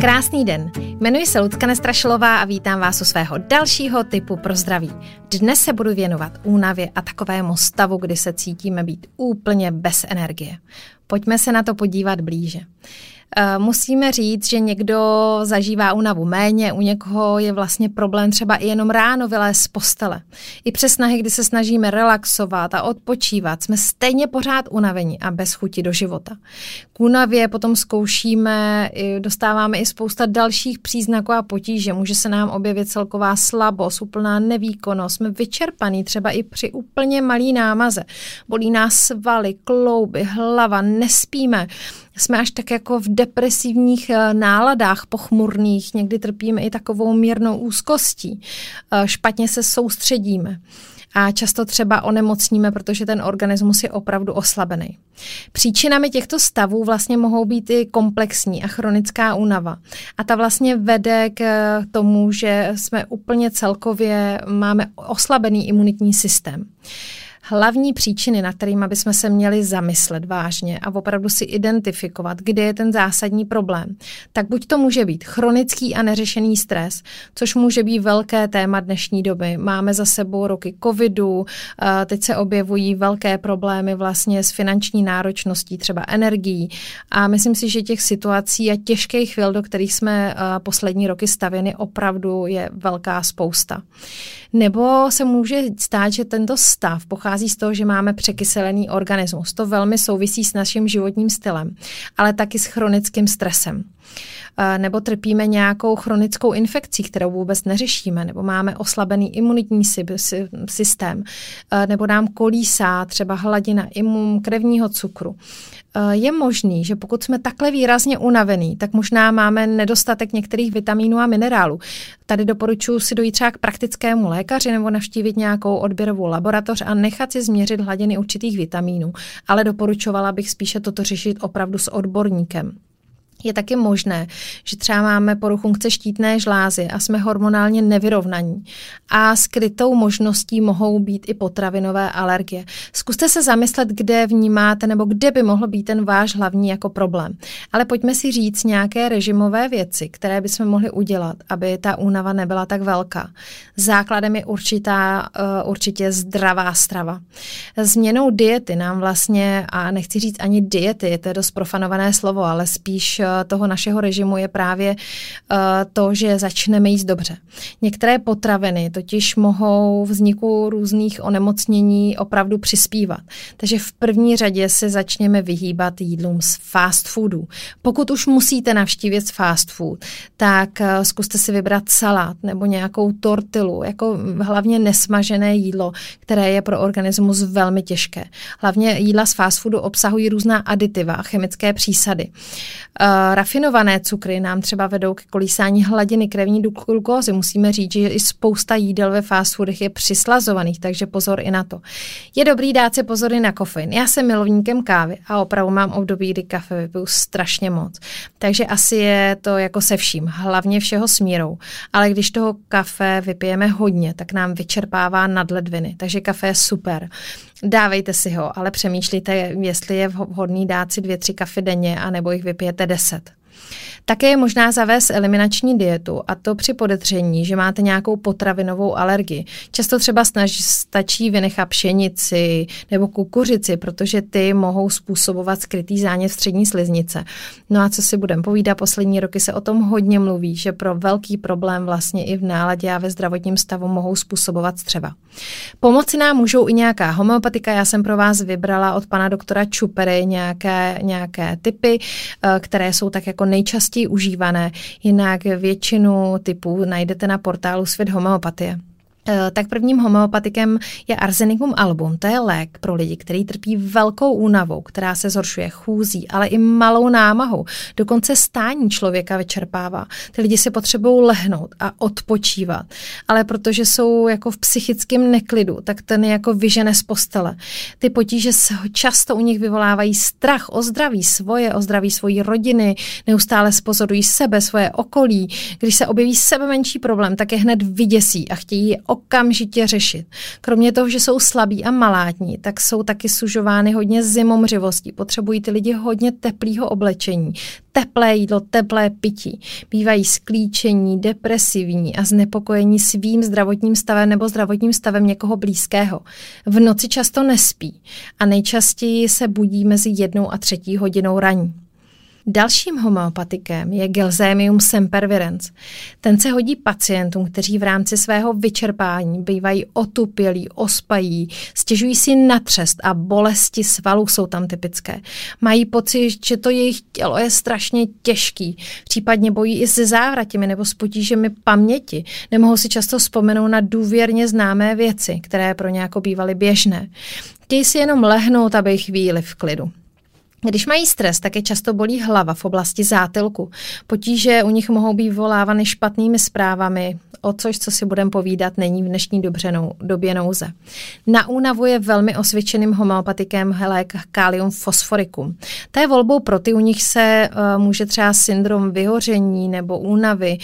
Krásný den. Jmenuji se Ludka Nestrašilová a vítám vás u svého dalšího typu pro zdraví. Dnes se budu věnovat únavě a takovému stavu, kdy se cítíme být úplně bez energie. Pojďme se na to podívat blíže. Eh, musíme říct, že někdo zažívá únavu méně, u někoho je vlastně problém třeba i jenom ráno vylézt z postele. I přes snahy, kdy se snažíme relaxovat a odpočívat, jsme stejně pořád unavení a bez chuti do života. K únavě potom zkoušíme, dostáváme i spousta dalších příznaků a potíže. Může se nám objevit celková slabost, úplná nevýkonnost, jsme vyčerpaný třeba i při úplně malý námaze. Bolí nás svaly, klouby, hlava, nespíme jsme až tak jako v depresivních eh, náladách pochmurných, někdy trpíme i takovou mírnou úzkostí, eh, špatně se soustředíme a často třeba onemocníme, protože ten organismus je opravdu oslabený. Příčinami těchto stavů vlastně mohou být i komplexní a chronická únava. A ta vlastně vede k tomu, že jsme úplně celkově máme oslabený imunitní systém hlavní příčiny, na kterými bychom se měli zamyslet vážně a opravdu si identifikovat, kde je ten zásadní problém, tak buď to může být chronický a neřešený stres, což může být velké téma dnešní doby. Máme za sebou roky covidu, teď se objevují velké problémy vlastně s finanční náročností, třeba energií a myslím si, že těch situací a těžkých chvil, do kterých jsme poslední roky stavěny, opravdu je velká spousta. Nebo se může stát, že tento stav pochází z toho, že máme překyselený organismus. To velmi souvisí s naším životním stylem, ale taky s chronickým stresem nebo trpíme nějakou chronickou infekcí, kterou vůbec neřešíme, nebo máme oslabený imunitní systém, nebo nám kolísá třeba hladina imun krevního cukru. Je možný, že pokud jsme takhle výrazně unavení, tak možná máme nedostatek některých vitaminů a minerálů. Tady doporučuji si dojít třeba k praktickému lékaři nebo navštívit nějakou odběrovou laboratoř a nechat si změřit hladiny určitých vitaminů. Ale doporučovala bych spíše toto řešit opravdu s odborníkem. Je taky možné, že třeba máme poruchu funkce štítné žlázy a jsme hormonálně nevyrovnaní. A skrytou možností mohou být i potravinové alergie. Zkuste se zamyslet, kde vnímáte nebo kde by mohl být ten váš hlavní jako problém. Ale pojďme si říct nějaké režimové věci, které bychom mohli udělat, aby ta únava nebyla tak velká. Základem je určitá, uh, určitě zdravá strava. Změnou diety nám vlastně, a nechci říct ani diety, je to dost profanované slovo, ale spíš toho našeho režimu je právě eh, to, že začneme jíst dobře. Některé potraviny totiž mohou vzniku různých onemocnění opravdu přispívat. Takže v první řadě se začněme vyhýbat jídlům z fast foodů. Pokud už musíte navštívit fast food, tak eh, zkuste si vybrat salát nebo nějakou tortilu, jako hlavně nesmažené jídlo, které je pro organismus velmi těžké. Hlavně jídla z fast foodu obsahují různá aditiva a chemické přísady. Uh, rafinované cukry nám třeba vedou ke kolísání hladiny krevní glukózy. Musíme říct, že i spousta jídel ve fast foodech je přislazovaných, takže pozor i na to. Je dobrý dát si pozory na kofein. Já jsem milovníkem kávy a opravdu mám období, kdy kafe vypiju strašně moc. Takže asi je to jako se vším, hlavně všeho smírou. Ale když toho kafe vypijeme hodně, tak nám vyčerpává nadledviny. Takže kafe je super. Dávejte si ho, ale přemýšlíte, jestli je vhodný dát si dvě, tři kafy denně, anebo jich vypijete deset. 2020. Také je možná zavést eliminační dietu a to při podezření, že máte nějakou potravinovou alergii. Často třeba snaž, stačí vynechat pšenici nebo kukuřici, protože ty mohou způsobovat skrytý zánět střední sliznice. No a co si budeme povídat, poslední roky se o tom hodně mluví, že pro velký problém vlastně i v náladě a ve zdravotním stavu mohou způsobovat střeva. Pomoci nám můžou i nějaká homeopatika. Já jsem pro vás vybrala od pana doktora Čupery nějaké, nějaké typy, eh, které jsou tak jako nejčastěji užívané. Jinak většinu typů najdete na portálu Svět homeopatie. Eh, tak prvním homeopatikem je Arsenicum album. To je lék pro lidi, kteří trpí velkou únavou, která se zhoršuje chůzí, ale i malou námahou. Dokonce stání člověka vyčerpává. Ty lidi si potřebují lehnout a odpočívat. Ale protože jsou jako v psychickém neklidu, tak ten je jako vyžene z postele. Ty potíže se často u nich vyvolávají strach o zdraví svoje, o zdraví svojí rodiny, neustále spozorují sebe, svoje okolí. Když se objeví sebe menší problém, tak je hned vyděsí a chtějí okamžitě řešit. Kromě toho, že jsou slabí a malátní, tak jsou taky sužovány hodně zimomřivostí. Potřebují ty lidi hodně teplého oblečení, teplé jídlo, teplé pití. Bývají sklíčení, depresivní a znepokojení svým zdravotním stavem nebo zdravotním stavem někoho blízkého. V noci často nespí a nejčastěji se budí mezi jednou a třetí hodinou raní. Dalším homeopatikem je Gelzemium sempervirens. Ten se hodí pacientům, kteří v rámci svého vyčerpání bývají otupělí, ospají, stěžují si na třest a bolesti svalů jsou tam typické. Mají pocit, že to jejich tělo je strašně těžký, případně bojí i se závratimi nebo s potížemi paměti. Nemohou si často vzpomenout na důvěrně známé věci, které pro ně jako bývaly běžné. Chtějí si jenom lehnout, aby chvíli v klidu. Když mají stres, tak je často bolí hlava v oblasti zátilku. Potíže u nich mohou být volávány špatnými zprávami, o což, co si budeme povídat, není v dnešní dobře době nouze. Na únavu je velmi osvědčeným homeopatikem helek kalium fosforicum. To je volbou pro ty, u nich se uh, může třeba syndrom vyhoření nebo únavy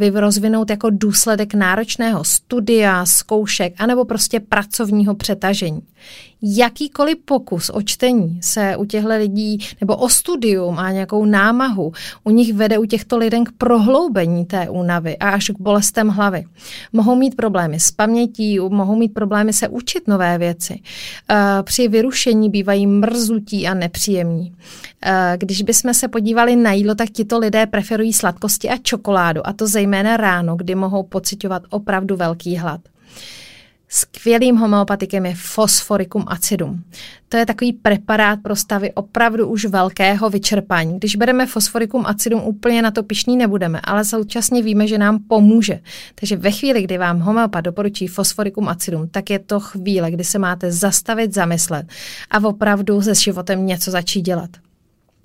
uh, rozvinout jako důsledek náročného studia, zkoušek anebo prostě pracovního přetažení jakýkoliv pokus o čtení se u těchto lidí nebo o studium a nějakou námahu u nich vede u těchto lidem k prohloubení té únavy a až k bolestem hlavy. Mohou mít problémy s pamětí, mohou mít problémy se učit nové věci. Eh, při vyrušení bývají mrzutí a nepříjemní. Eh, když bychom se podívali na jídlo, tak tito lidé preferují sladkosti a čokoládu, a to zejména ráno, kdy mohou pocitovat opravdu velký hlad. Skvělým homeopatikem je fosforicum acidum. To je takový preparát pro stavy opravdu už velkého vyčerpání. Když bereme fosforicum acidum, úplně na to pišný nebudeme, ale současně víme, že nám pomůže. Takže ve chvíli, kdy vám homeopat doporučí fosforicum acidum, tak je to chvíle, kdy se máte zastavit, zamyslet a opravdu se životem něco začít dělat.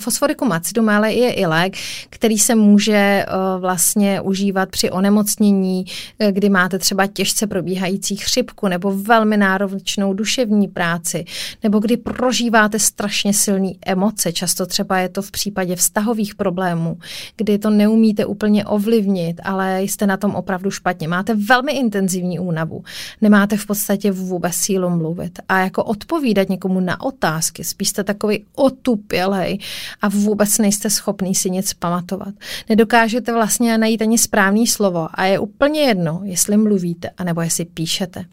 Fosforicum acidum ale je i lék, který se může uh, vlastně užívat při onemocnění, eh, kdy máte třeba těžce probíhající chřipku nebo velmi náročnou duševní práci, nebo kdy prožíváte strašně silné emoce. Často třeba je to v případě vztahových problémů, kdy to neumíte úplně ovlivnit, ale jste na tom opravdu špatně. Máte velmi intenzivní únavu, nemáte v podstatě vůbec sílu mluvit a jako odpovídat někomu na otázky, spíš jste takový otupělej, a vůbec nejste schopný si nic pamatovat. Nedokážete vlastně najít ani správný slovo a je úplně jedno, jestli mluvíte anebo jestli píšete.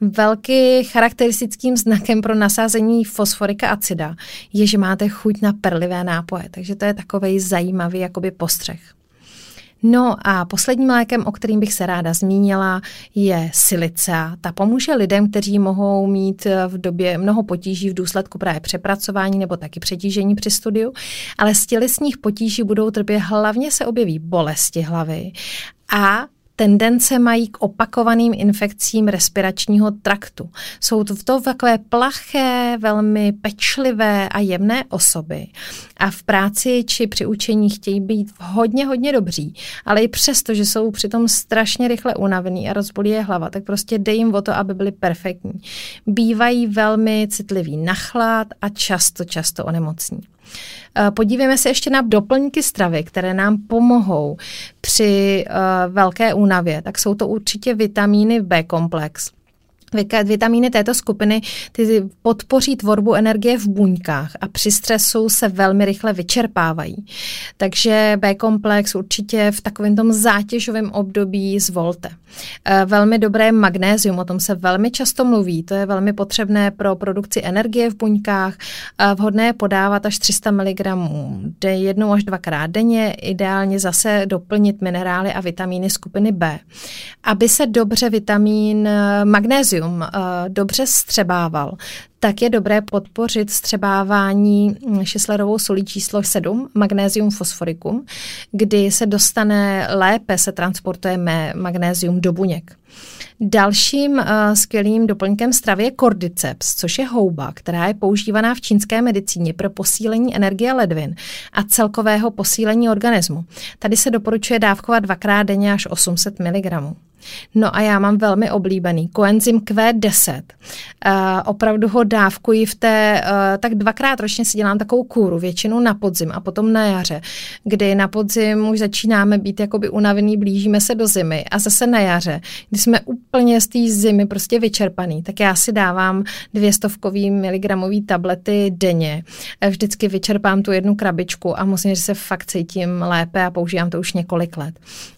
Velký charakteristickým znakem pro nasázení fosforika acida je, že máte chuť na perlivé nápoje, takže to je takový zajímavý jakoby postřeh. No a posledním lékem, o kterým bych se ráda zmínila, je silicea. Ta pomůže lidem, kteří mohou mít v době mnoho potíží v důsledku právě přepracování nebo taky přetížení při studiu, ale z tělesních potíží budou trpět hlavně se objeví bolesti hlavy a tendence mají k opakovaným infekcím respiračního traktu. Jsou to, takové plaché, velmi pečlivé a jemné osoby a v práci či při učení chtějí být hodně, hodně dobří, ale i přesto, že jsou přitom strašně rychle unavení a rozbolí je hlava, tak prostě dej jim o to, aby byli perfektní. Bývají velmi citliví na chlad a často, často onemocní. Eh, podívejme se ještě na doplňky stravy, které nám pomohou při uh, velké únavě. Tak jsou to určitě vitamíny B-komplex, Vitamíny této skupiny ty podpoří tvorbu energie v buňkách a při stresu se velmi rychle vyčerpávají. Takže B-komplex určitě v takovém tom zátěžovém období zvolte. E, velmi dobré magnézium, o tom se velmi často mluví, to je velmi potřebné pro produkci energie v buňkách. E, vhodné je podávat až 300 mg jednou až dvakrát denně, ideálně zase doplnit minerály a vitamíny skupiny B. Aby se dobře vitamin e, magnézium magnézium uh, dobře střebával, tak je dobré podpořit střebávání šeslerovou solí číslo 7, magnézium fosforicum, kdy se dostane lépe, se transportuje magnézium do buněk. Dalším uh, skvělým doplňkem stravy je cordyceps, což je houba, která je používaná v čínské medicíně pro posílení energie ledvin a celkového posílení organismu. Tady se doporučuje dávkovat dvakrát denně až 800 mg. No a já mám velmi oblíbený koenzym Q10. Uh, opravdu ho dávkuji v té, uh, tak dvakrát ročně si dělám takovou kůru, většinou na podzim a potom na jaře, kdy na podzim už začínáme být jakoby unavený, blížíme se do zimy a zase na jaře, kdy jsme úplně z té zimy prostě vyčerpaný, tak já si dávám dvě stovkový miligramový tablety denně. Vždycky vyčerpám tu jednu krabičku a musím, že se fakt cítím lépe a používám to už několik let.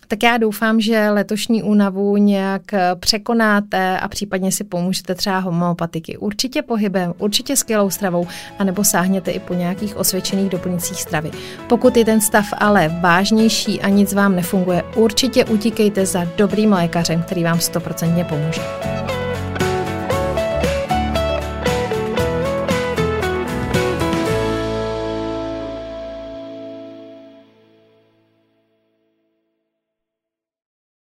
Tak já doufám, že letošní únavu nějak překonáte a případně si pomůžete třeba homeopatiky. Určitě pohybem, určitě skvělou stravou, anebo sáhněte i po nějakých osvědčených doplňcích stravy. Pokud je ten stav ale vážnější a nic vám nefunguje, určitě utíkejte za dobrým lékařem, který vám stoprocentně pomůže.